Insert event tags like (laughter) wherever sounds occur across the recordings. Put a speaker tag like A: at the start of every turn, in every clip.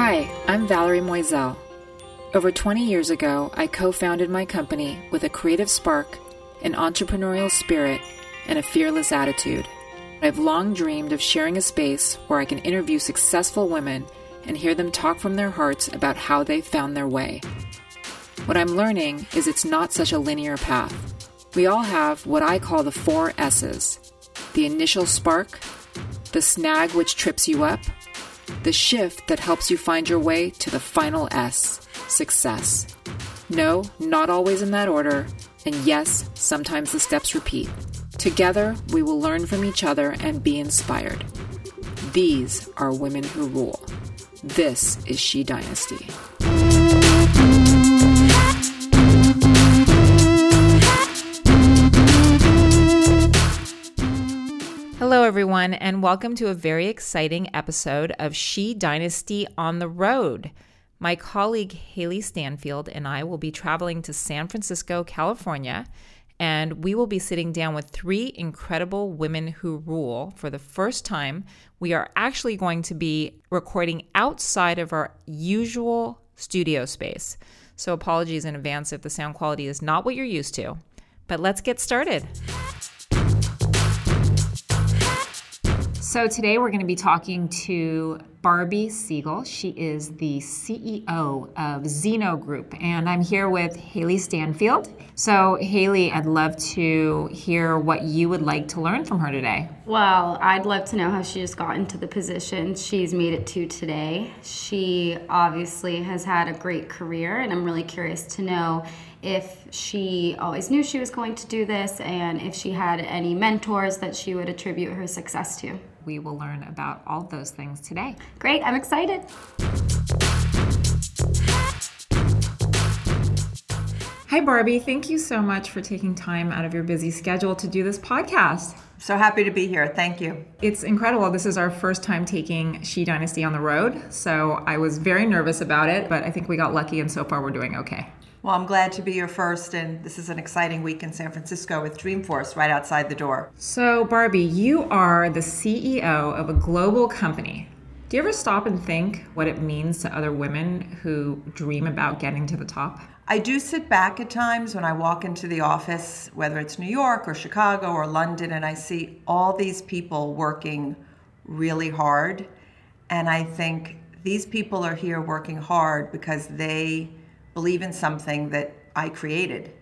A: Hi, I'm Valerie Moiselle. Over 20 years ago, I co founded my company with a creative spark, an entrepreneurial spirit, and a fearless attitude. I've long dreamed of sharing a space where I can interview successful women and hear them talk from their hearts about how they found their way. What I'm learning is it's not such a linear path. We all have what I call the four S's the initial spark, the snag which trips you up, the shift that helps you find your way to the final S success. No, not always in that order, and yes, sometimes the steps repeat. Together, we will learn from each other and be inspired. These are women who rule. This is She Dynasty. Hello, everyone, and welcome to a very exciting episode of She Dynasty on the Road. My colleague Haley Stanfield and I will be traveling to San Francisco, California, and we will be sitting down with three incredible women who rule for the first time. We are actually going to be recording outside of our usual studio space. So, apologies in advance if the sound quality is not what you're used to. But let's get started. So, today we're going to be talking to Barby Siegel. She is the CEO of Zeno Group, and I'm here with Haley Stanfield. So, Haley, I'd love to hear what you would like to learn from her today.
B: Well, I'd love to know how she just got into the position she's made it to today. She obviously has had a great career, and I'm really curious to know if she always knew she was going to do this and if she had any mentors that she would attribute her success to
A: we will learn about all those things today.
B: Great, I'm excited.
A: Hi, Barby. Thank you so much for taking time out of your busy schedule to do this podcast.
C: So happy to be here. Thank you.
A: It's incredible. This is our first time taking She Dynasty on the road. So I was very nervous about it, but I think we got lucky, and so far we're doing okay.
C: Well, I'm glad to be your first, and this is an exciting week in San Francisco with Dreamforce right outside the door.
A: So, Barby, you are the CEO of a global company. Do you ever stop and think what it means to other women who dream about getting to the top?
C: I do sit back at times when I walk into the office, whether it's New York or Chicago or London, and I see all these people working really hard. And I think these people are here working hard because they believe in something that I created.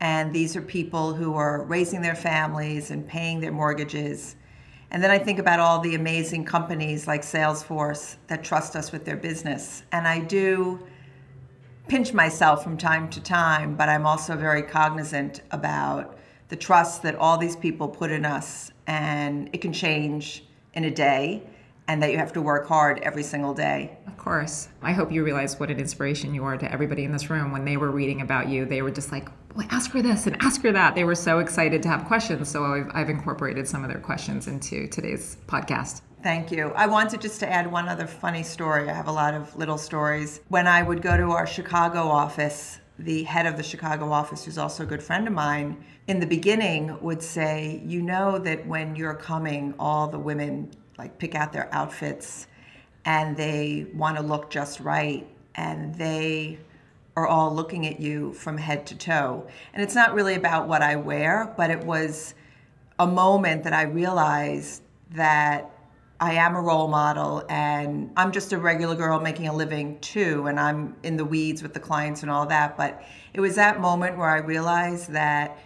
C: And these are people who are raising their families and paying their mortgages. And then I think about all the amazing companies like Salesforce that trust us with their business. And I do pinch myself from time to time, but I'm also very cognizant about the trust that all these people put in us. And it can change in a day and that you have to work hard every single day.
A: Of course. I hope you realize what an inspiration you are to everybody in this room. When they were reading about you, they were just like, well, ask her this and ask her that. They were so excited to have questions. So I've, I've incorporated some of their questions into today's podcast.
C: Thank you. I wanted just to add one other funny story. I have a lot of little stories. When I would go to our Chicago office, the head of the Chicago office, who's also a good friend of mine, in the beginning would say, You know that when you're coming, all the women like pick out their outfits and they want to look just right and they are all looking at you from head to toe. And it's not really about what I wear, but it was a moment that I realized that I am a role model and I'm just a regular girl making a living too, and I'm in the weeds with the clients and all that. But it was that moment where I realized that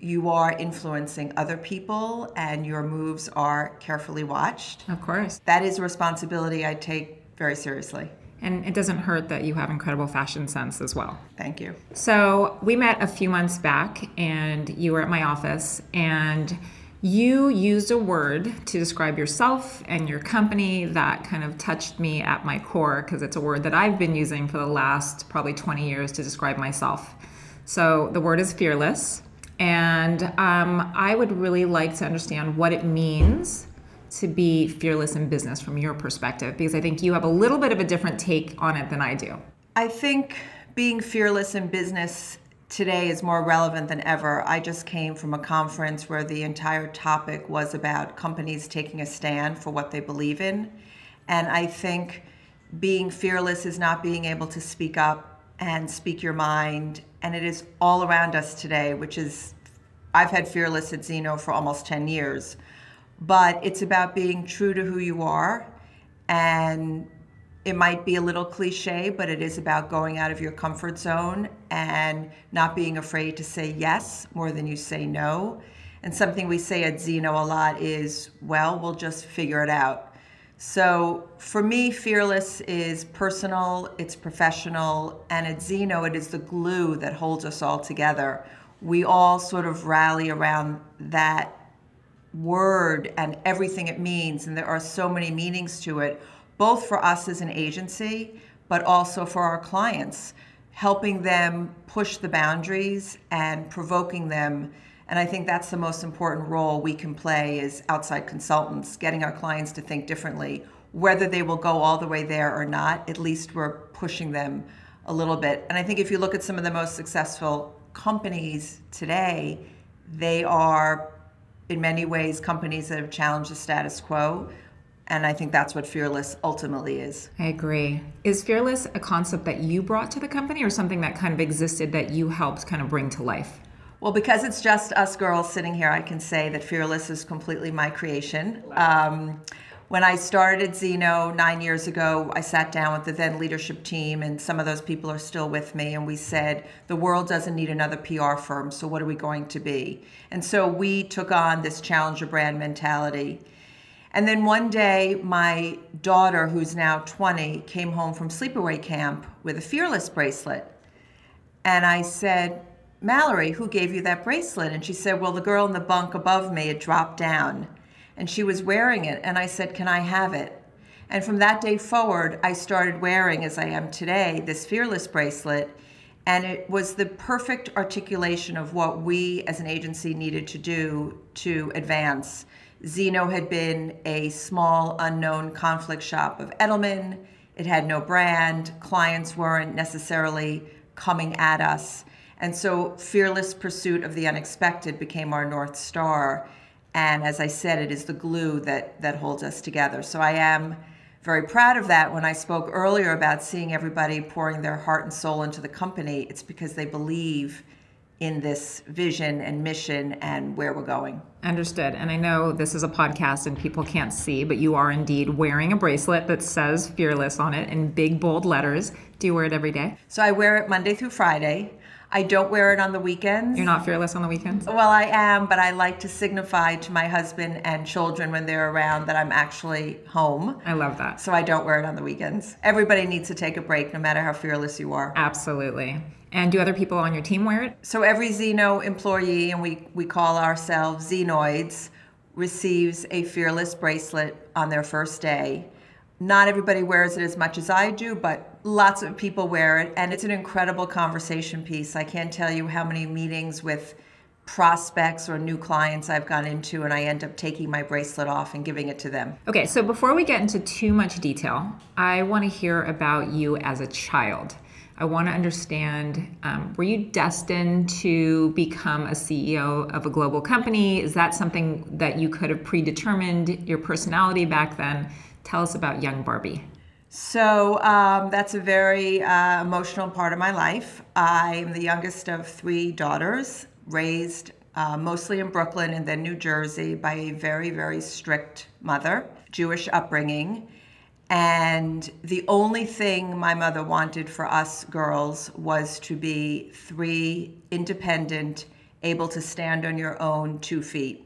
C: you are influencing other people and your moves are carefully watched.
A: Of course.
C: That is a responsibility I take very seriously.
A: And it doesn't hurt that you have incredible fashion sense as well.
C: Thank you.
A: So, we met a few months back and you were at my office and you used a word to describe yourself and your company that kind of touched me at my core because it's a word that I've been using for the last probably 20 years to describe myself. So, the word is fearless. And um, I would really like to understand what it means to be fearless in business from your perspective, because I think you have a little bit of a different take on it than I do.
C: I think being fearless in business today is more relevant than ever. I just came from a conference where the entire topic was about companies taking a stand for what they believe in. And I think being fearless is not being able to speak up and speak your mind. And it is all around us today, which is, I've had fearless at Zeno for almost 10 years. But it's about being true to who you are. And it might be a little cliche, but it is about going out of your comfort zone and not being afraid to say yes more than you say no. And something we say at Zeno a lot is, well, we'll just figure it out. So for me, fearless is personal, it's professional, and at Zeno, it is the glue that holds us all together. We all sort of rally around that word and everything it means, and there are so many meanings to it, both for us as an agency, but also for our clients, helping them push the boundaries and provoking them and I think that's the most important role we can play as outside consultants, getting our clients to think differently. Whether they will go all the way there or not, at least we're pushing them a little bit. And I think if you look at some of the most successful companies today, they are in many ways companies that have challenged the status quo. And I think that's what Fearless ultimately is.
A: I agree. Is Fearless a concept that you brought to the company or something that kind of existed that you helped kind of bring to life?
C: Well, because it's just us girls sitting here, I can say that Fearless is completely my creation. Um, when I started Zeno nine years ago, I sat down with the then leadership team, and some of those people are still with me, and we said, the world doesn't need another PR firm, so what are we going to be? And so we took on this challenger brand mentality. And then one day, my daughter, who's now 20, came home from sleepaway camp with a Fearless bracelet. And I said, Mallory, who gave you that bracelet? And she said, Well, the girl in the bunk above me, had dropped down. And she was wearing it. And I said, Can I have it? And from that day forward, I started wearing, as I am today, this Fearless bracelet. And it was the perfect articulation of what we as an agency needed to do to advance. Zeno had been a small, unknown conflict shop of Edelman. It had no brand. Clients weren't necessarily coming at us. And so, fearless pursuit of the unexpected became our North Star. And as I said, it is the glue that, that holds us together. So, I am very proud of that. When I spoke earlier about seeing everybody pouring their heart and soul into the company, it's because they believe in this vision and mission and where we're going.
A: Understood. And I know this is a podcast and people can't see, but you are indeed wearing a bracelet that says fearless on it in big, bold letters. Do you wear it every day?
C: So I wear it Monday through Friday. I don't wear it on the weekends.
A: You're not fearless on the weekends?
C: Well, I am, but I like to signify to my husband and children when they're around that I'm actually home.
A: I love that.
C: So I don't wear it on the weekends. Everybody needs to take a break, no matter how fearless you are.
A: Absolutely. And do other people on your team wear it?
C: So every Zeno employee, and we, we call ourselves Zenoids, receives a fearless bracelet on their first day. Not everybody wears it as much as I do, but lots of people wear it, and it's an incredible conversation piece. I can't tell you how many meetings with prospects or new clients I've gone into, and I end up taking my bracelet off and giving it to them.
A: Okay, so before we get into too much detail, I want to hear about you as a child. I want to understand um, were you destined to become a CEO of a global company? Is that something that you could have predetermined your personality back then? Tell us about young Barby.
C: So um, that's a very uh, emotional part of my life. I'm the youngest of three daughters, raised uh, mostly in Brooklyn and then New Jersey by a very, very strict mother, Jewish upbringing. And the only thing my mother wanted for us girls was to be three independent, able to stand on your own two feet.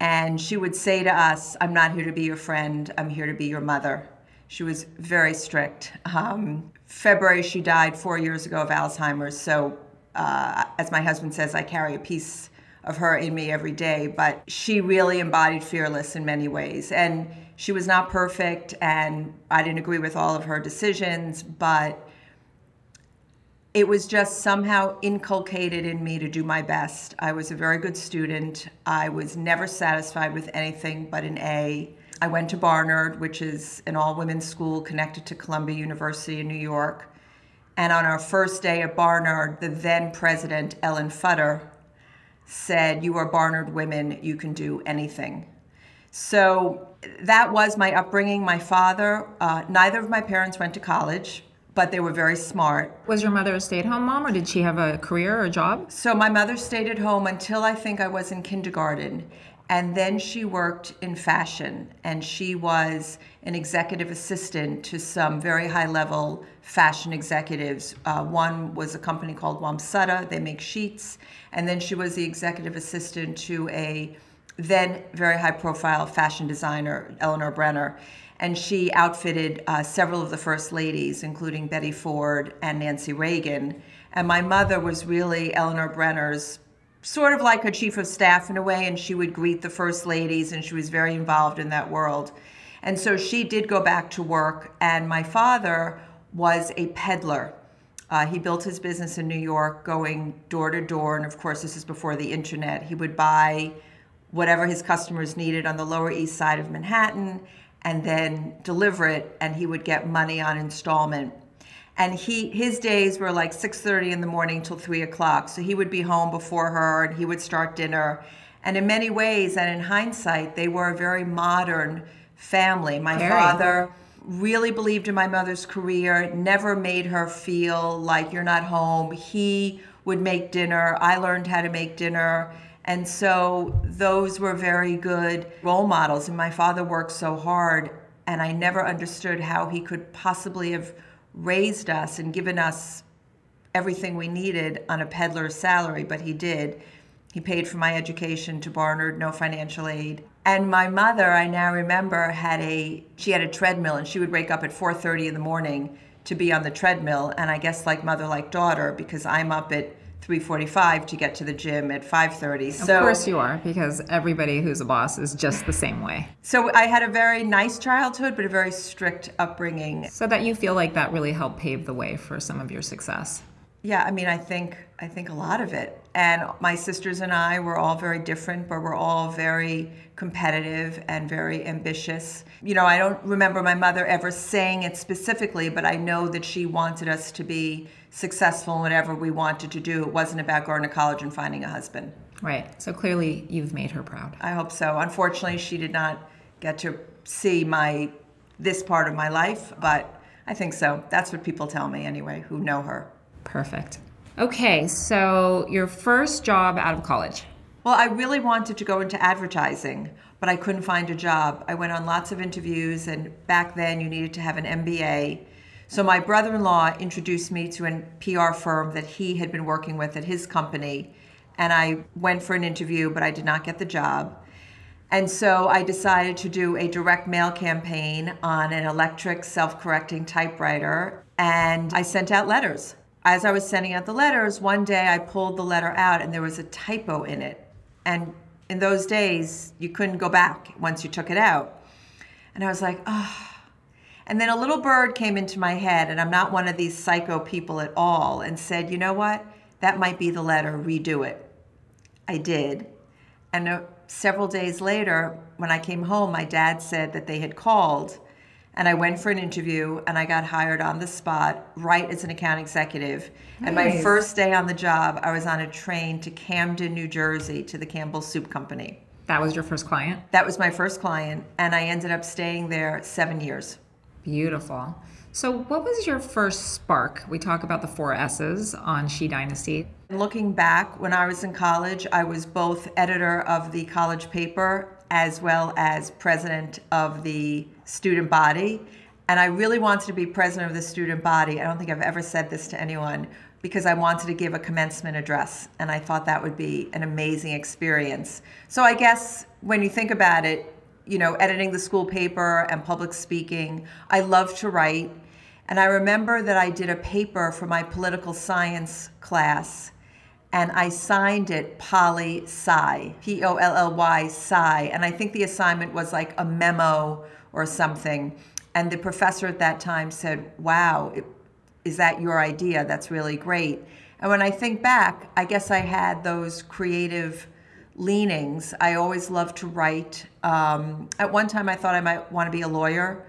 C: And she would say to us, I'm not here to be your friend, I'm here to be your mother. She was very strict. Um, February, she died four years ago of Alzheimer's. So, uh, as my husband says, I carry a piece of her in me every day. But she really embodied fearless in many ways. And she was not perfect, and I didn't agree with all of her decisions, but it was just somehow inculcated in me to do my best. I was a very good student. I was never satisfied with anything but an A. I went to Barnard, which is an all women's school connected to Columbia University in New York. And on our first day at Barnard, the then president, Ellen Futter, said, You are Barnard women, you can do anything. So that was my upbringing. My father, uh, neither of my parents went to college, but they were very smart.
A: Was your mother a stay at home mom or did she have a career or a job?
C: So my mother stayed at home until I think I was in kindergarten. And then she worked in fashion, and she was an executive assistant to some very high level fashion executives. Uh, one was a company called Wamsutta, they make sheets. And then she was the executive assistant to a then very high profile fashion designer, Eleanor Brenner. And she outfitted uh, several of the first ladies, including Betty Ford and Nancy Reagan. And my mother was really Eleanor Brenner's sort of like her chief of staff in a way, and she would greet the first ladies, and she was very involved in that world. And so she did go back to work, and my father was a peddler. Uh, he built his business in New York, going door to door, and of course, this is before the internet. He would buy whatever his customers needed on the Lower East Side of Manhattan and then deliver it, and he would get money on installment. And he his days were like 6.30 in the morning till 3 o'clock so he would be home before her and he would start dinner. And in many ways and in hindsight they were a very modern family. My very. father really believed in my mother's career never made her feel like you're not home. He would make dinner. I learned how to make dinner and so those were very good role models and my father worked so hard and i never understood how he could possibly have raised us and given us everything we needed on a peddler's salary, but he did. He paid for my education to Barnard, no financial aid. And my mother, I now remember, had a she had a treadmill and she would wake up at 4:30 in the morning to be on the treadmill and I guess like mother like daughter because I'm up at 3:45 to get to the gym at 5:30.
A: So Of course you are because everybody who's a boss is just the same way.
C: So I had a very nice childhood but a very strict upbringing.
A: So that you feel like that really helped pave the way for some of your success.
C: Yeah, I mean, I think I think a lot of it. And my sisters and I were all very different, but we're all very competitive and very ambitious. You know, I don't remember my mother ever saying it specifically, but I know that she wanted us to be successful in whatever we wanted to do. It wasn't about going to college and finding a husband.
A: Right. So clearly you've made her proud.
C: I hope so. Unfortunately, she did not get to see my this part of my life, but I think so. That's what people tell me anyway, who know her.
A: Perfect. Okay, so your first job out of college.
C: Well, I really wanted to go into advertising, but I couldn't find a job. I went on lots of interviews, and back then you needed to have an MBA. So my brother in law introduced me to a PR firm that he had been working with at his company, and I went for an interview, but I did not get the job. And so I decided to do a direct mail campaign on an electric self correcting typewriter, and I sent out letters as I was sending out the letters, one day I pulled the letter out and there was a typo in it. And in those days, you couldn't go back once you took it out. And I was like, oh. And then a little bird came into my head, and I'm not one of these psycho people at all, and said, you know what? That might be the letter, redo it. I did. And uh, several days later, when I came home, my dad said that they had called and I went for an interview and I got hired on the spot right as an account executive. Nice. And my first day on the job, I was on a train to Camden, New Jersey to the Campbell Soup Company.
A: That was your first client?
C: That was my first client, and I ended up staying there seven years.
A: Beautiful. So, what was your first spark? We talk about the four S's on She Dynasty.
C: Looking back, when I was in college, I was both editor of the college paper as well as president of the student body. And I really wanted to be president of the student body. I don't think I've ever said this to anyone because I wanted to give a commencement address. And I thought that would be an amazing experience. So I guess when you think about it, you know, editing the school paper and public speaking, I love to write. And I remember that I did a paper for my political science class and I signed it Polly Sci, P O L L Y Sci. And I think the assignment was like a memo or something. And the professor at that time said, Wow, is that your idea? That's really great. And when I think back, I guess I had those creative leanings. I always loved to write. Um, at one time, I thought I might want to be a lawyer,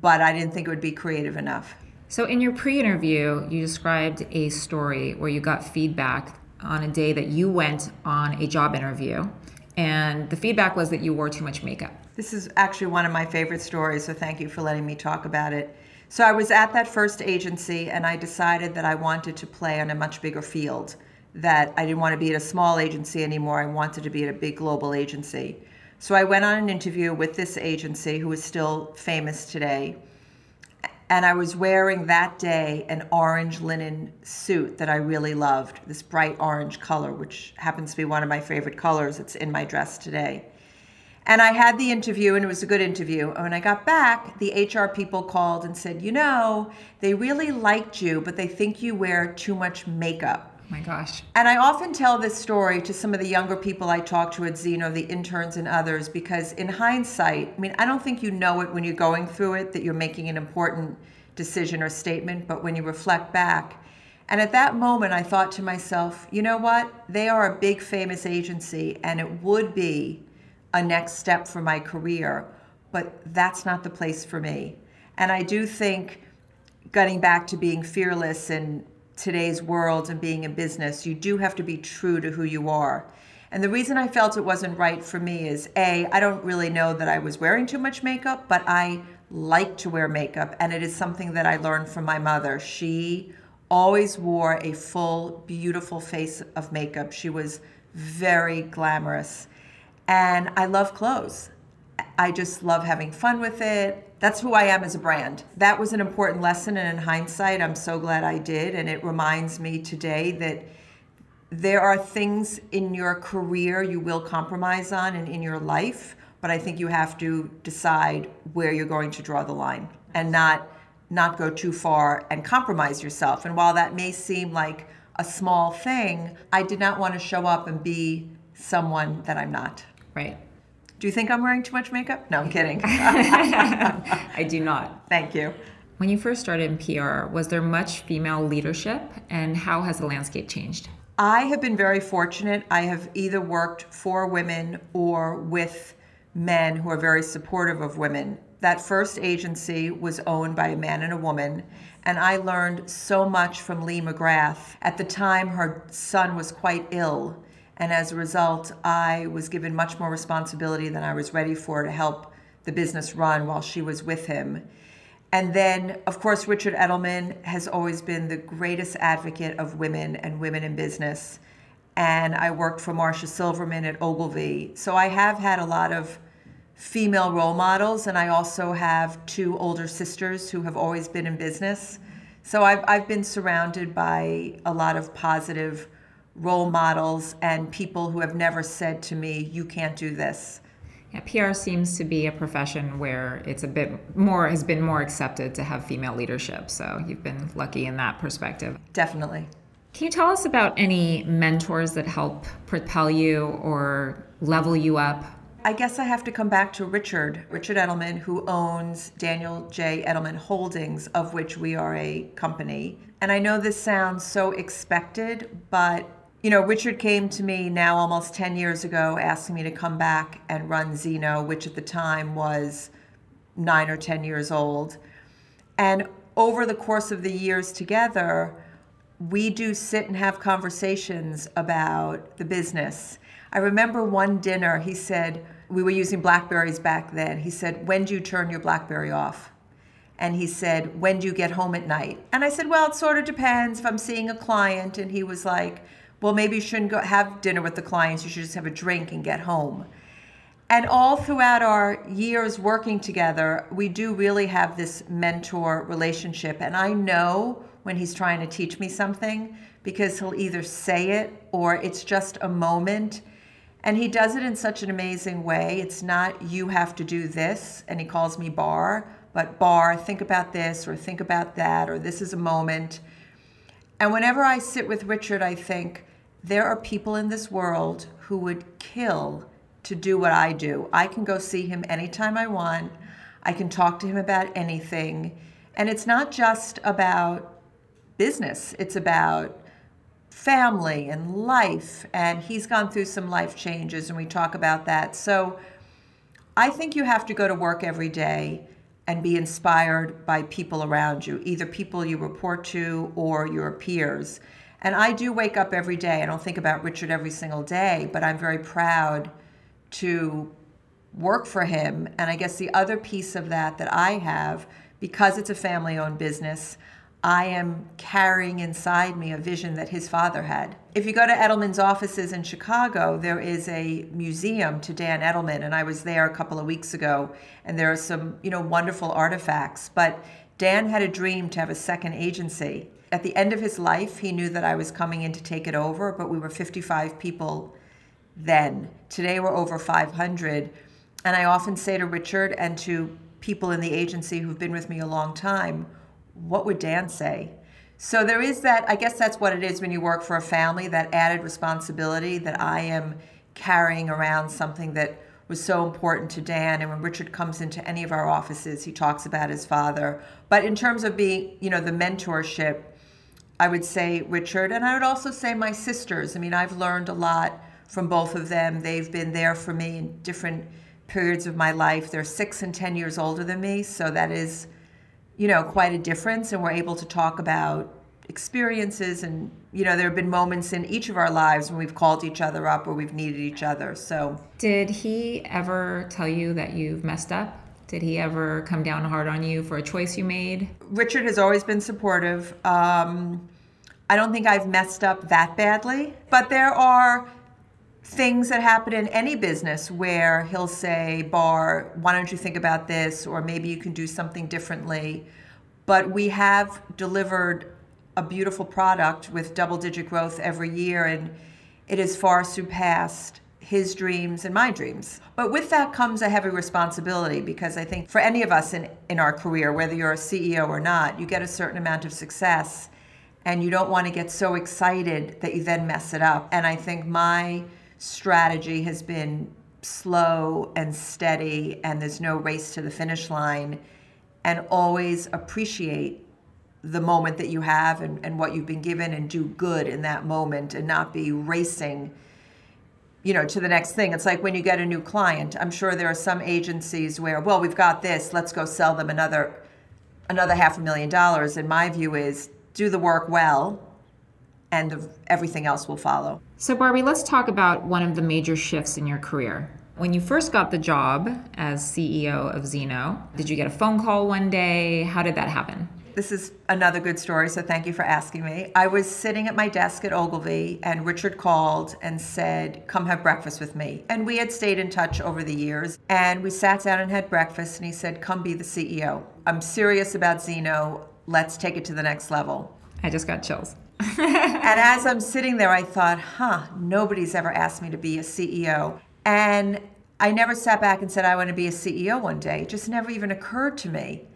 C: but I didn't think it would be creative enough.
A: So, in your pre interview, you described a story where you got feedback on a day that you went on a job interview, and the feedback was that you wore too much makeup.
C: This is actually one of my favorite stories, so thank you for letting me talk about it. So I was at that first agency and I decided that I wanted to play on a much bigger field, that I didn't want to be at a small agency anymore. I wanted to be at a big global agency. So I went on an interview with this agency who is still famous today. And I was wearing that day an orange linen suit that I really loved, this bright orange color, which happens to be one of my favorite colors. It's in my dress today. And I had the interview, and it was a good interview. And when I got back, the HR people called and said, You know, they really liked you, but they think you wear too much makeup.
A: My gosh.
C: And I often tell this story to some of the younger people I talk to at Zeno, the interns and others, because in hindsight, I mean, I don't think you know it when you're going through it that you're making an important decision or statement, but when you reflect back, and at that moment, I thought to myself, you know what? They are a big famous agency, and it would be a next step for my career, but that's not the place for me. And I do think getting back to being fearless in today's world and being in business, you do have to be true to who you are. And the reason I felt it wasn't right for me is A, I don't really know that I was wearing too much makeup, but I like to wear makeup. And it is something that I learned from my mother. She always wore a full, beautiful face of makeup. She was very glamorous. And I love clothes. I just love having fun with it. That's who I am as a brand. That was an important lesson, and in hindsight, I'm so glad I did. And it reminds me today that there are things in your career you will compromise on and in your life, but I think you have to decide where you're going to draw the line and not not go too far and compromise yourself. And while that may seem like a small thing, I did not want to show up and be someone that I'm not.
A: Right.
C: Do you think I'm wearing too much makeup? No, I'm kidding. (laughs)
A: I do not.
C: Thank you.
A: When you first started in PR, was there much female leadership and how has the landscape changed?
C: I have been very fortunate. I have either worked for women or with men who are very supportive of women. That first agency was owned by a man and a woman, and I learned so much from Lee McGrath. At the time, her son was quite ill, and as a result, I was given much more responsibility than I was ready for to help the business run while she was with him. And then, of course, Richard Edelman has always been the greatest advocate of women and women in business. And I worked for Marcia Silverman at Ogilvy. So I have had a lot of female role models, and I also have two older sisters who have always been in business. So I've, I've been surrounded by a lot of positive role models and people who have never said to me, you can't do this.
A: Yeah, PR seems to be a profession where it's a bit more, has been more accepted to have female leadership. So you've been lucky in that perspective.
C: Definitely.
A: Can you tell us about any mentors that help propel you or level you up?
C: I guess I have to come back to Richard, Richard Edelman, who owns Daniel J. Edelman Holdings, of which we are a company. And I know this sounds so expected, but you know, Richard came to me now almost 10 years ago asking me to come back and run Zeno, which at the time was nine or 10 years old. And over the course of the years together, we do sit and have conversations about the business. I remember one dinner, he said, we were using Blackberries back then. He said, When do you turn your Blackberry off? And he said, When do you get home at night? And I said, Well, it sort of depends if I'm seeing a client. And he was like, well, maybe you shouldn't go have dinner with the clients. You should just have a drink and get home. And all throughout our years working together, we do really have this mentor relationship. And I know when he's trying to teach me something because he'll either say it or it's just a moment. And he does it in such an amazing way. It's not, you have to do this, and he calls me Bar, but Bar, think about this or think about that, or this is a moment. And whenever I sit with Richard, I think, there are people in this world who would kill to do what I do. I can go see him anytime I want. I can talk to him about anything. And it's not just about business, it's about family and life. And he's gone through some life changes, and we talk about that. So I think you have to go to work every day and be inspired by people around you, either people you report to or your peers. And I do wake up every day. I don't think about Richard every single day, but I'm very proud to work for him. And I guess the other piece of that that I have, because it's a family owned business, I am carrying inside me a vision that his father had. If you go to Edelman's offices in Chicago, there is a museum to Dan Edelman, and I was there a couple of weeks ago, and there are some, you know, wonderful artifacts. But Dan had a dream to have a second agency. At the end of his life, he knew that I was coming in to take it over, but we were 55 people then. Today we're over 500. And I often say to Richard and to people in the agency who've been with me a long time, what would Dan say? So there is that, I guess that's what it is when you work for a family, that added responsibility that I am carrying around something that was so important to Dan. And when Richard comes into any of our offices, he talks about his father. But in terms of being, you know, the mentorship, I would say Richard, and I would also say my sisters. I mean, I've learned a lot from both of them. They've been there for me in different periods of my life. They're six and 10 years older than me, so that is, you know, quite a difference. And we're able to talk about experiences and, you know, there have been moments in each of our lives when we've called each other up or we've needed each other. So,
A: did he ever tell you that you've messed up? Did he ever come down hard on you for a choice you made?
C: Richard has always been supportive. Um, I don't think I've messed up that badly, but there are things that happen in any business where he'll say, Bar, why don't you think about this? Or maybe you can do something differently. But we have delivered a beautiful product with double digit growth every year, and it has far surpassed his dreams and my dreams. But with that comes a heavy responsibility because I think for any of us in, in our career, whether you're a CEO or not, you get a certain amount of success and you don't want to get so excited that you then mess it up. And I think my strategy has been slow and steady, and there's no race to the finish line, and always appreciate the moment that you have and, and what you've been given and do good in that moment and not be racing you know to the next thing. It's like when you get a new client i'm sure there are some agencies where well we've got this let's go sell them another another half a million dollars. And my view is do the work well and everything else will follow.
A: So, Barby, let's talk about one of the major shifts in your career. When you first got the job as CEO of Zeno, did you get a phone call one day? How did that happen?
C: This is another good story, so thank you for asking me. I was sitting at my desk at Ogilvy, and Richard called and said, Come have breakfast with me. And we had stayed in touch over the years, and we sat down and had breakfast, and he said, Come be the CEO. I'm serious about Zeno. Let's take it to the next level.
A: I just got chills. (laughs)
C: and as I'm sitting there, I thought, huh, nobody's ever asked me to be a CEO. And I never sat back and said, I want to be a CEO one day. It just never even occurred to me.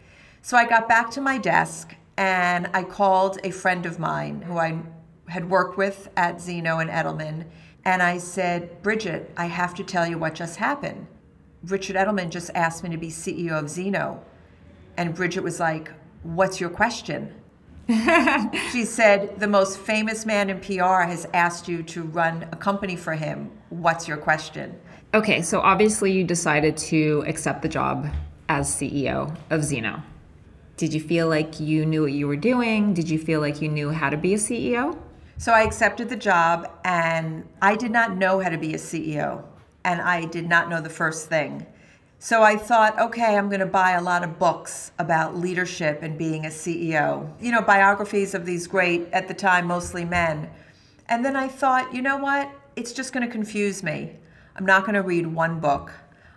C: So I got back to my desk and I called a friend of mine who I had worked with at Zeno and Edelman. And I said, Bridget, I have to tell you what just happened. Richard Edelman just asked me to be CEO of Zeno. And Bridget was like, What's your question? (laughs) she said, The most famous man in PR has asked you to run a company for him. What's your question?
A: Okay, so obviously you decided to accept the job as CEO of Zeno. Did you feel like you knew what you were doing? Did you feel like you knew how to be a CEO?
C: So I accepted the job and I did not know how to be a CEO. And I did not know the first thing. So I thought, okay, I'm going to buy a lot of books about leadership and being a CEO. You know, biographies of these great, at the time, mostly men. And then I thought, you know what? It's just going to confuse me. I'm not going to read one book.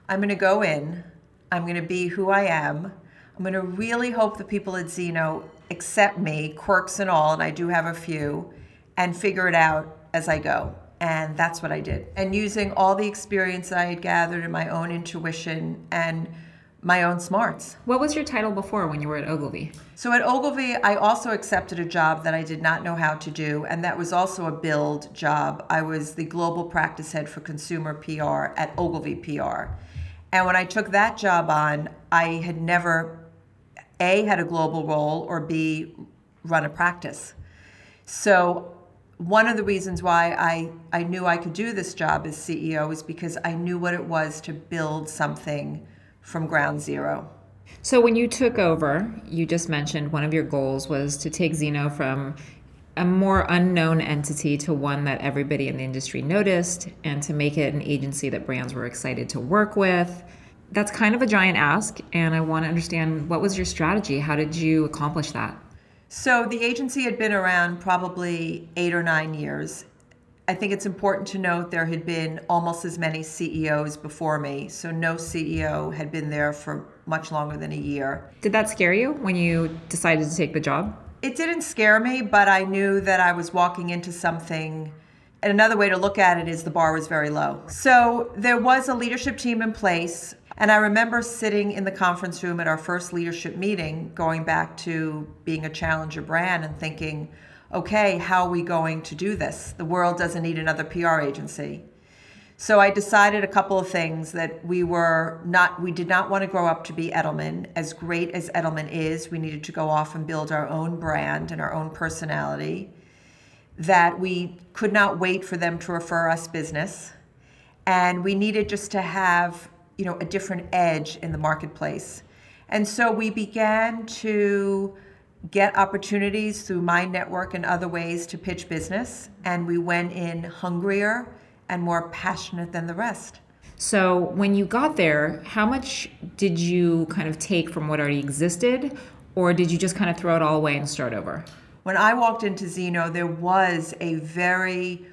C: I'm going to go in, I'm going to be who I am. I'm going to really hope the people at Zeno accept me, quirks and all, and I do have a few, and figure it out as I go. And that's what I did. And using all the experience I had gathered and my own intuition and my own smarts.
A: What was your title before when you were at Ogilvy?
C: So at Ogilvy, I also accepted a job that I did not know how to do, and that was also a build job. I was the global practice head for consumer PR at Ogilvy PR. And when I took that job on, I had never A, had a global role, or B, run a practice. So one of the reasons why I, I knew I could do this job as CEO is because I knew what it was to build something from ground zero.
A: So when you took over, you just mentioned one of your goals was to take Zeno from a more unknown entity to one that everybody in the industry noticed and to make it an agency that brands were excited to work with. That's kind of a giant ask, and I want to understand what was your strategy? How did you accomplish that?
C: So, the agency had been around probably eight or nine years. I think it's important to note there had been almost as many CEOs before me, so no CEO had been there for much longer than a year.
A: Did that scare you when you decided to take the job?
C: It didn't scare me, but I knew that I was walking into something. And another way to look at it is the bar was very low. So there was a leadership team in place. And I remember sitting in the conference room at our first leadership meeting, going back to being a challenger brand and thinking, okay, how are we going to do this? The world doesn't need another PR agency. So I decided a couple of things that we were not, we did not want to grow up to be Edelman. As great as Edelman is, we needed to go off and build our own brand and our own personality. That we could not wait for them to refer us business. And we needed just to have, you know, a different edge in the marketplace. And so we began to get opportunities through my network and other ways to pitch business. And we went in hungrier and more passionate than the rest.
A: So, when you got there, how much did you kind of take from what already existed, or did you just kind of throw it all away and start over?
C: When I walked into Zeno, there was a very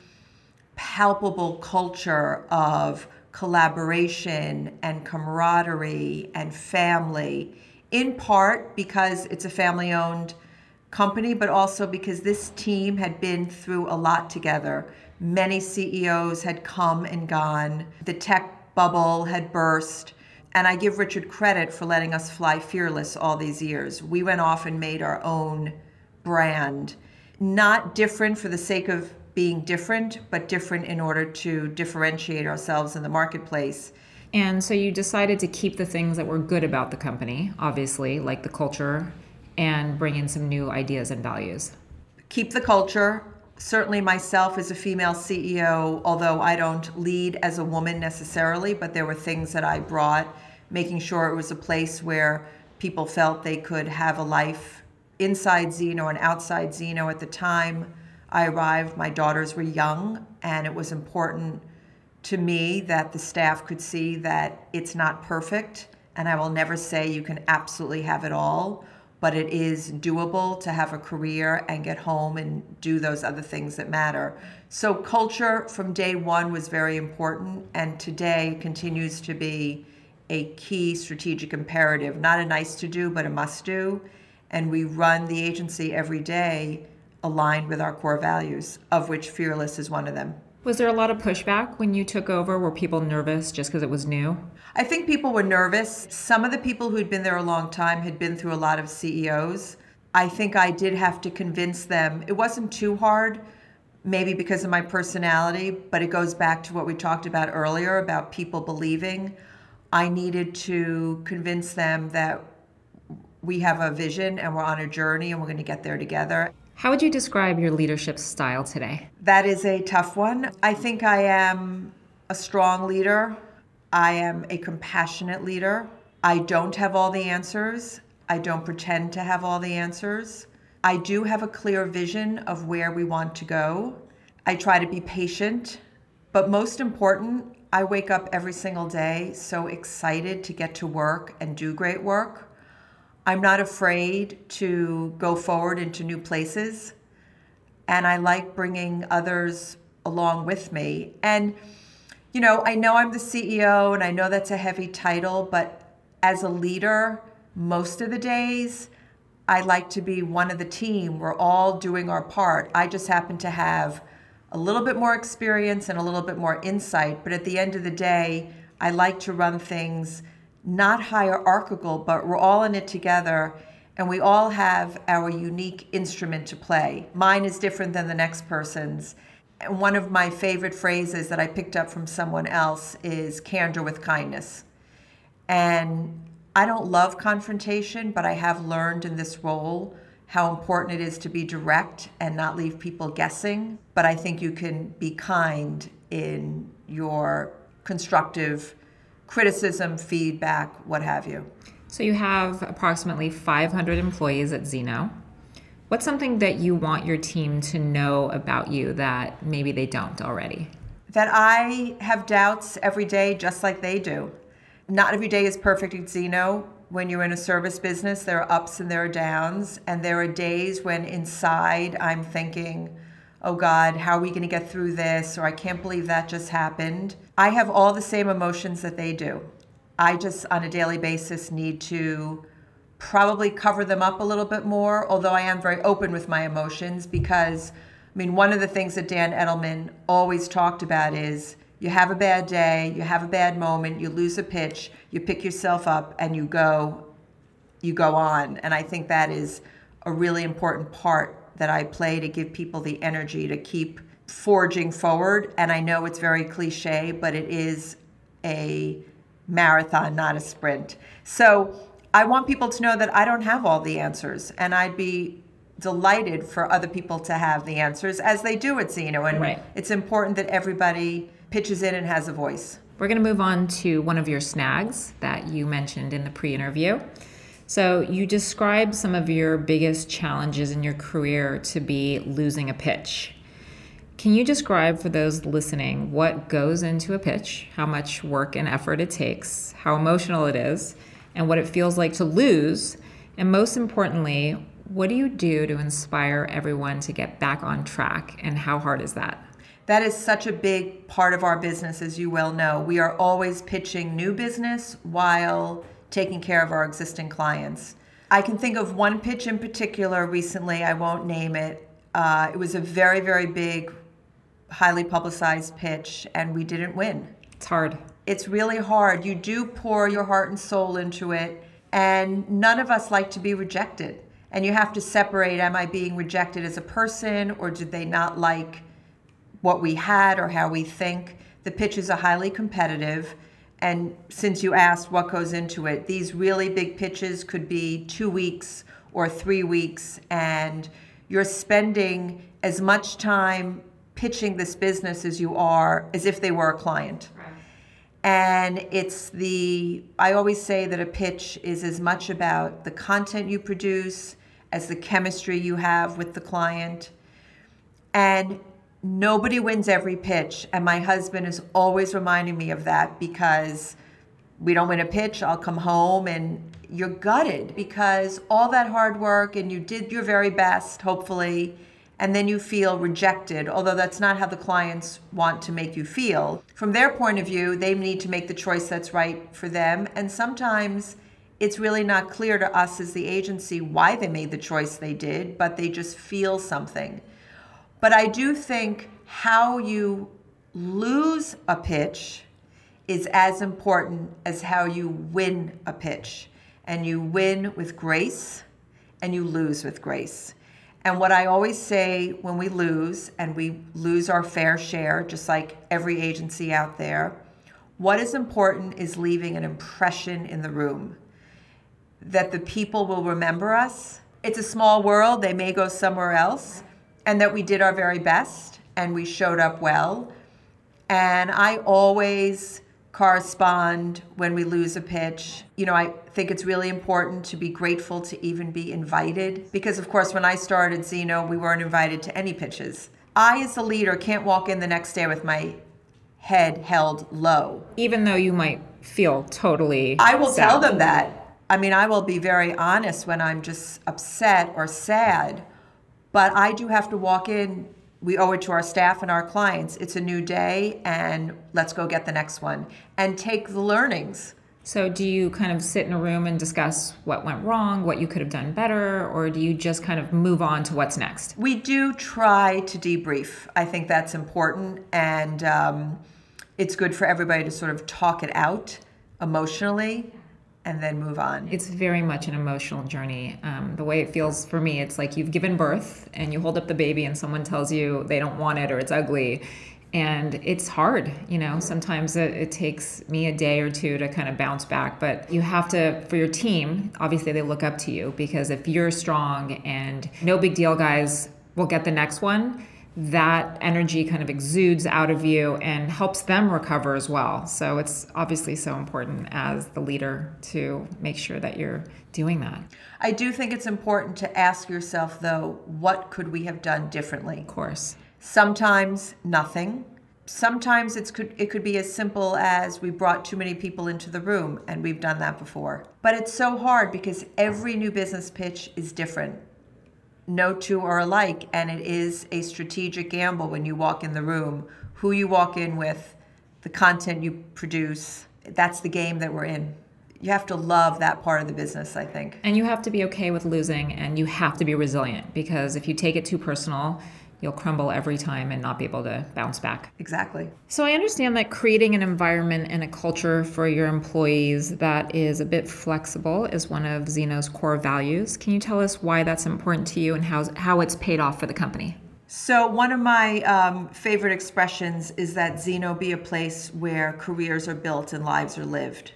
C: palpable culture of collaboration and camaraderie and family, in part because it's a family owned company, but also because this team had been through a lot together. Many CEOs had come and gone. The tech bubble had burst. And I give Richard credit for letting us fly fearless all these years. We went off and made our own brand. Not different for the sake of being different, but different in order to differentiate ourselves in the marketplace.
A: And so you decided to keep the things that were good about the company, obviously, like the culture, and bring in some new ideas and values.
C: Keep the culture, certainly myself as a female CEO, although I don't lead as a woman necessarily, but there were things that I brought, making sure it was a place where people felt they could have a life inside Zeno and outside Zeno. At the time I arrived, my daughters were young, and it was important to me that the staff could see that it's not perfect, and I will never say you can absolutely have it all but it is doable to have a career and get home and do those other things that matter. So, culture from day one was very important, and today continues to be a key strategic imperative, not a nice to do, but a must do. And we run the agency every day aligned with our core values, of which fearless is one of them.
A: Was there a lot of pushback when you took over? Were people nervous just because it was new?
C: I think people were nervous. Some of the people who'd been there a long time had been through a lot of CEOs. I think I did have to convince them. It wasn't too hard, maybe because of my personality, but it goes back to what we talked about earlier about people believing. I needed to convince them that we have a vision and we're on a journey and we're going to get there together.
A: How would you describe your leadership style today?
C: That is a tough one. I think I am a strong leader. I am a compassionate leader. I don't have all the answers. I don't pretend to have all the answers. I do have a clear vision of where we want to go. I try to be patient, but most important, I wake up every single day so excited to get to work and do great work. I'm not afraid to go forward into new places. And I like bringing others along with me. And, you know, I know I'm the CEO and I know that's a heavy title, but as a leader, most of the days, I like to be one of the team. We're all doing our part. I just happen to have a little bit more experience and a little bit more insight. But at the end of the day, I like to run things not hierarchical, but we're all in it together and we all have our unique instrument to play. Mine is different than the next person's. And one of my favorite phrases that I picked up from someone else is candor with kindness. And I don't love confrontation, but I have learned in this role how important it is to be direct and not leave people guessing. But I think you can be kind in your constructive criticism, feedback, what have you.
A: So you have approximately 500 employees at Zeno. What's something that you want your team to know about you that maybe they don't already?
C: That I have doubts every day, just like they do. Not every day is perfect at Zeno. When you're in a service business, there are ups and there are downs. And there are days when inside I'm thinking, oh God, how are we going to get through this? Or I can't believe that just happened. I have all the same emotions that they do. I just, on a daily basis, need to probably cover them up a little bit more, although I am very open with my emotions because, I mean, one of the things that Dan Edelman always talked about is you have a bad day, you have a bad moment, you lose a pitch, you pick yourself up and you go you go on. And I think that is a really important part that I play to give people the energy to keep forging forward. And I know it's very cliche, but it is a marathon, not a sprint. So I want people to know that I don't have all the answers, and I'd be delighted for other people to have the answers as they do at Zeno. And
A: right.
C: it's important that everybody pitches in and has a voice.
A: We're going to move on to one of your snags that you mentioned in the pre interview. So, you described some of your biggest challenges in your career to be losing a pitch. Can you describe for those listening what goes into a pitch, how much work and effort it takes, how emotional it is, and what it feels like to lose. And most importantly, what do you do to inspire everyone to get back on track? And how hard is that?
C: That is such a big part of our business, as you well know. We are always pitching new business while taking care of our existing clients. I can think of one pitch in particular recently, I won't name it. Uh, it was a very, very big, highly publicized pitch, and we didn't win.
A: It's hard.
C: It's really hard. You do pour your heart and soul into it, and none of us like to be rejected. And you have to separate am I being rejected as a person, or did they not like what we had or how we think? The pitches are highly competitive. And since you asked what goes into it, these really big pitches could be two weeks or three weeks, and you're spending as much time pitching this business as you are as if they were a client. And it's the, I always say that a pitch is as much about the content you produce as the chemistry you have with the client. And nobody wins every pitch. And my husband is always reminding me of that because we don't win a pitch, I'll come home and you're gutted because all that hard work and you did your very best, hopefully and then you feel rejected, although that's not how the clients want to make you feel. From their point of view, they need to make the choice that's right for them. And sometimes it's really not clear to us as the agency why they made the choice they did, but they just feel something. But I do think how you lose a pitch is as important as how you win a pitch. And you win with grace and you lose with grace. And what I always say when we lose, and we lose our fair share, just like every agency out there, what is important is leaving an impression in the room that the people will remember us. It's a small world, they may go somewhere else, and that we did our very best and we showed up well. And I always correspond when we lose a pitch. You know, I think it's really important to be grateful to even be invited because, of course, when I started Zeno, we weren't invited to any pitches. I, as the leader, can't walk in the next day with my head held low.
A: Even though you might feel totally.
C: I will
A: sad.
C: tell them that. I mean, I will be very honest when I'm just upset or sad, but I do have to walk in we owe it to our staff and our clients. It's a new day, and let's go get the next one and take the learnings.
A: So, do you kind of sit in a room and discuss what went wrong, what you could have done better, or do you just kind of move on to what's next?
C: We do try to debrief. I think that's important, and um, it's good for everybody to sort of talk it out emotionally and then move on.
A: It's very much an emotional journey. Um, the way it feels for me, it's like you've given birth and you hold up the baby and someone tells you they don't want it or it's ugly. And it's hard, you know. Sometimes it, it takes me a day or two to kind of bounce back, but you have to, for your team, obviously they look up to you because if you're strong and no big deal, guys, we'll get the next one, that energy kind of exudes out of you and helps them recover as well. So it's obviously so important as the leader to make sure that you're doing that.
C: I do think it's important to ask yourself, though, what could we have done differently?
A: Of course.
C: Sometimes nothing. Sometimes it's could it could be as simple as we brought too many people into the room and we've done that before. But it's so hard because every new business pitch is different no two are alike, and it is a strategic gamble when you walk in the room. Who you walk in with, the content you produce, that's the game that we're in. You have to love that part of the business, I think.
A: And you have to be okay with losing, and you have to be resilient because if you take it too personal, you'll crumble every time and not be able to bounce back.
C: Exactly.
A: So I understand that creating an environment and a culture for your employees that is a bit flexible is one of Zeno's core values. Can you tell us why that's important to you and how, how it's paid off for the company?
C: So, one of my um, favorite expressions is that Zeno be a place where careers are built and lives are lived.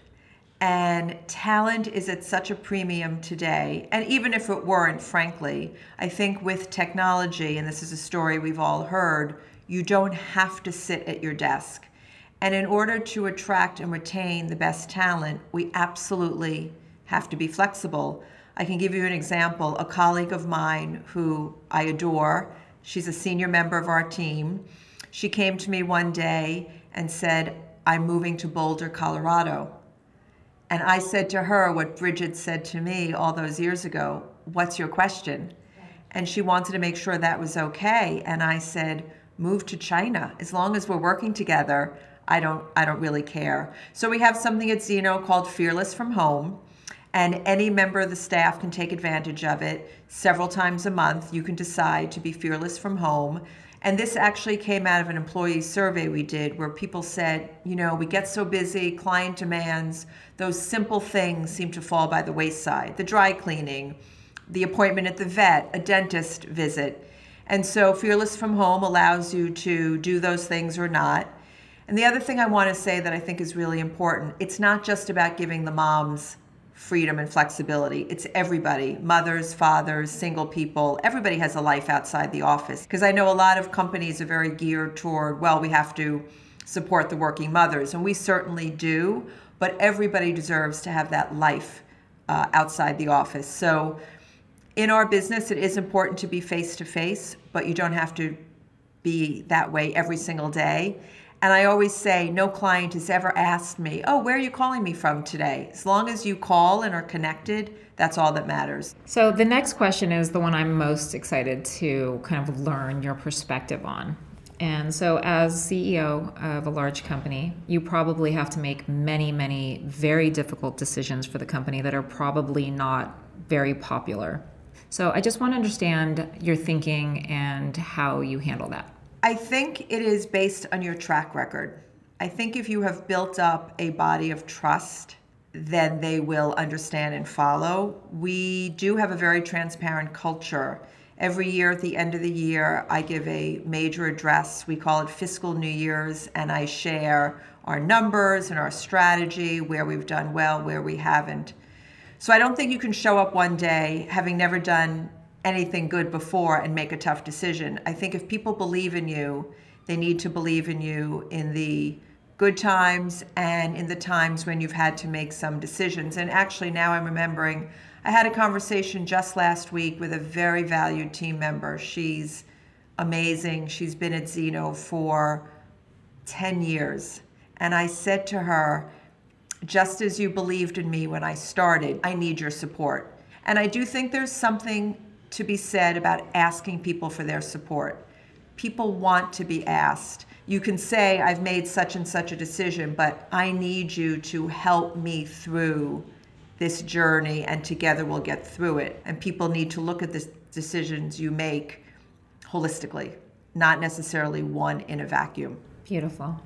C: And talent is at such a premium today. And even if it weren't, frankly, I think with technology, and this is a story we've all heard, you don't have to sit at your desk. And in order to attract and retain the best talent, we absolutely have to be flexible. I can give you an example. A colleague of mine who I adore, she's a senior member of our team. She came to me one day and said, I'm moving to Boulder, Colorado. And I said to her what Bridget said to me all those years ago What's your question? And she wanted to make sure that was okay. And I said, Move to China. As long as we're working together, I don't, I don't really care. So we have something at Zeno called Fearless from Home. And any member of the staff can take advantage of it several times a month. You can decide to be fearless from home. And this actually came out of an employee survey we did where people said, you know, we get so busy, client demands, those simple things seem to fall by the wayside. The dry cleaning, the appointment at the vet, a dentist visit. And so Fearless from Home allows you to do those things or not. And the other thing I want to say that I think is really important it's not just about giving the moms freedom and flexibility. It's everybody mothers, fathers, single people. Everybody has a life outside the office. Because I know a lot of companies are very geared toward, well, we have to support the working mothers, and we certainly do, but everybody deserves to have that life uh, outside the office. So in our business, it is important to be face to face, but you don't have to be that way every single day. And I always say, no client has ever asked me, oh, where are you calling me from today? As long as you call and are connected, that's all that matters.
A: So the next question is the one I'm most excited to kind of learn your perspective on. And so, as CEO of a large company, you probably have to make many, many very difficult decisions for the company that are probably not very popular. So, I just want to understand your thinking and how you handle that.
C: I think it is based on your track record. I think if you have built up a body of trust, then they will understand and follow. We do have a very transparent culture. Every year at the end of the year, I give a major address. We call it Fiscal New Year's, and I share our numbers and our strategy, where we've done well, where we haven't. So I don't think you can show up one day having never done anything good before and make a tough decision. I think if people believe in you, they need to believe in you in the good times and in the times when you've had to make some decisions. And actually, now I'm remembering, I had a conversation just last week with a very valued team member. She's amazing. She's been at Zeno for 10 years. And I said to her, just as you believed in me when I started, I need your support. And I do think there's something to be said about asking people for their support. People want to be asked. You can say, I've made such and such a decision, but I need you to help me through this journey, and together we'll get through it. And people need to look at the decisions you make holistically, not necessarily one in a vacuum.
A: Beautiful.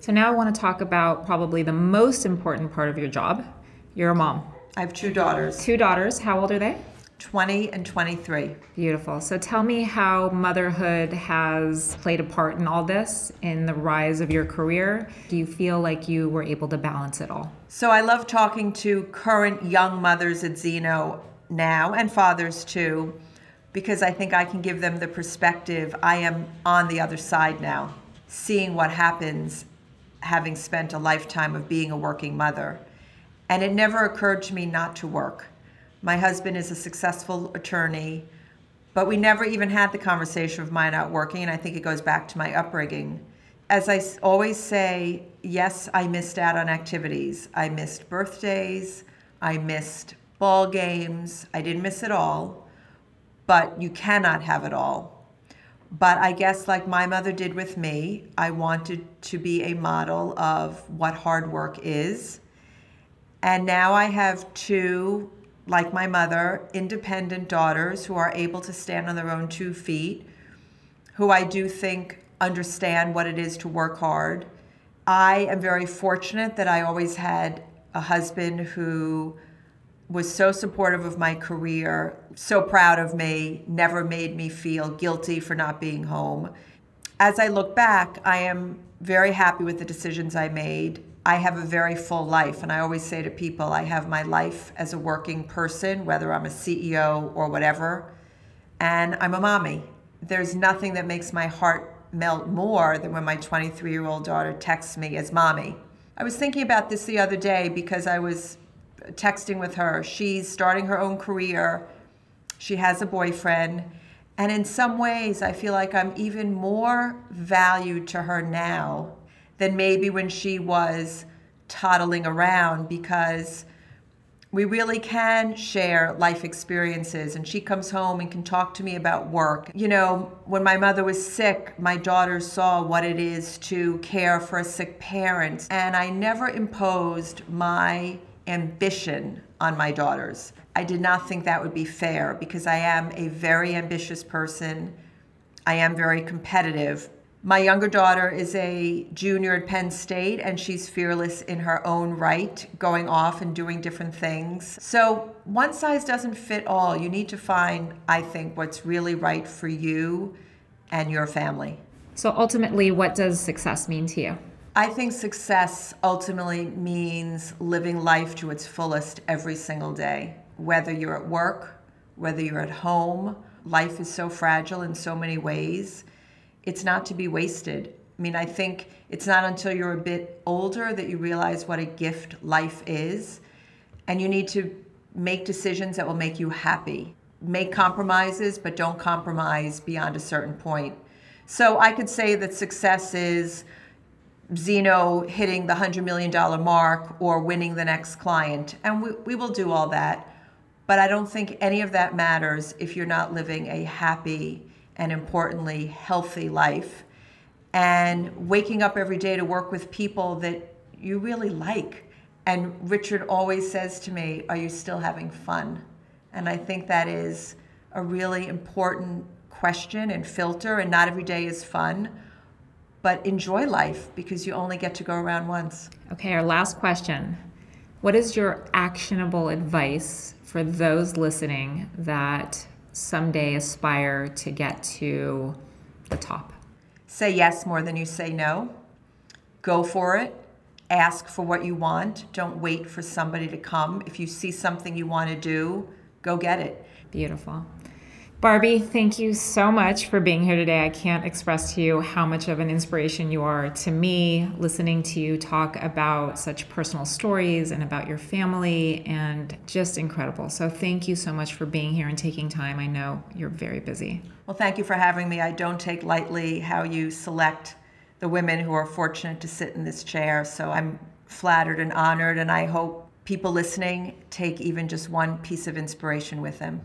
A: So now I want to talk about probably the most important part of your job. You're a mom.
C: I have two daughters.
A: Two daughters. How old are they?
C: 20 and 23.
A: Beautiful. So tell me how motherhood has played a part in all this, in the rise of your career. Do you feel like you were able to balance it all?
C: So I love talking to current young mothers at Zeno now and fathers too, because I think I can give them the perspective. I am on the other side now, seeing what happens having spent a lifetime of being a working mother. And it never occurred to me not to work. My husband is a successful attorney, but we never even had the conversation of my not working, and I think it goes back to my upbringing. As I always say, yes, I missed out on activities. I missed birthdays, I missed ball games, I didn't miss it all, but you cannot have it all. But I guess, like my mother did with me, I wanted to be a model of what hard work is. And now I have two, like my mother, independent daughters who are able to stand on their own two feet, who I do think understand what it is to work hard. I am very fortunate that I always had a husband who was so supportive of my career, so proud of me, never made me feel guilty for not being home. As I look back, I am very happy with the decisions I made. I have a very full life, and I always say to people, I have my life as a working person, whether I'm a CEO or whatever, and I'm a mommy. There's nothing that makes my heart melt more than when my 23 year old daughter texts me as mommy. I was thinking about this the other day because I was texting with her. She's starting her own career. She has a boyfriend. And in some ways, I feel like I'm even more valued to her now than maybe when she was toddling around because we really can share life experiences and she comes home and can talk to me about work. You know, when my mother was sick, my daughters saw what it is to care for a sick parent and I never imposed my ambition on my daughters. I did not think that would be fair because I am a very ambitious person. I am very competitive. My younger daughter is a junior at Penn State and she's fearless in her own right, going off and doing different things. So, one size doesn't fit all. You need to find, I think, what's really right for you and your family.
A: So, ultimately, what does success mean to you?
C: I think success ultimately means living life to its fullest every single day, whether you're at work, whether you're at home. Life is so fragile in so many ways. It's not to be wasted. I mean, I think it's not until you're a bit older that you realize what a gift life is. And you need to make decisions that will make you happy. Make compromises, but don't compromise beyond a certain point. So I could say that success is Zeno hitting the $100 million mark or winning the next client. And we, we will do all that. But I don't think any of that matters if you're not living a happy and importantly, healthy life. And waking up every day to work with people that you really like. And Richard always says to me, Are you still having fun? And I think that is a really important question and filter, and not every day is fun but enjoy life because you only get to go around once.
A: Okay, our last question. What is your actionable advice for those listening that someday aspire to get to the top?
C: Say yes more than you say no. Go for it. Ask for what you want. Don't wait for somebody to come. If you see something you want to do, go get it.
A: Beautiful. Barby, thank you so much for being here today. I can't express to you how much of an inspiration you are to me, listening to you talk about such personal stories and about your family, and just incredible. So, thank you so much for being here and taking time. I know you're very busy.
C: Well, thank you for having me. I don't take lightly how you select the women who are fortunate to sit in this chair. So, I'm flattered and honored, and I hope people listening take even just one piece of inspiration with them.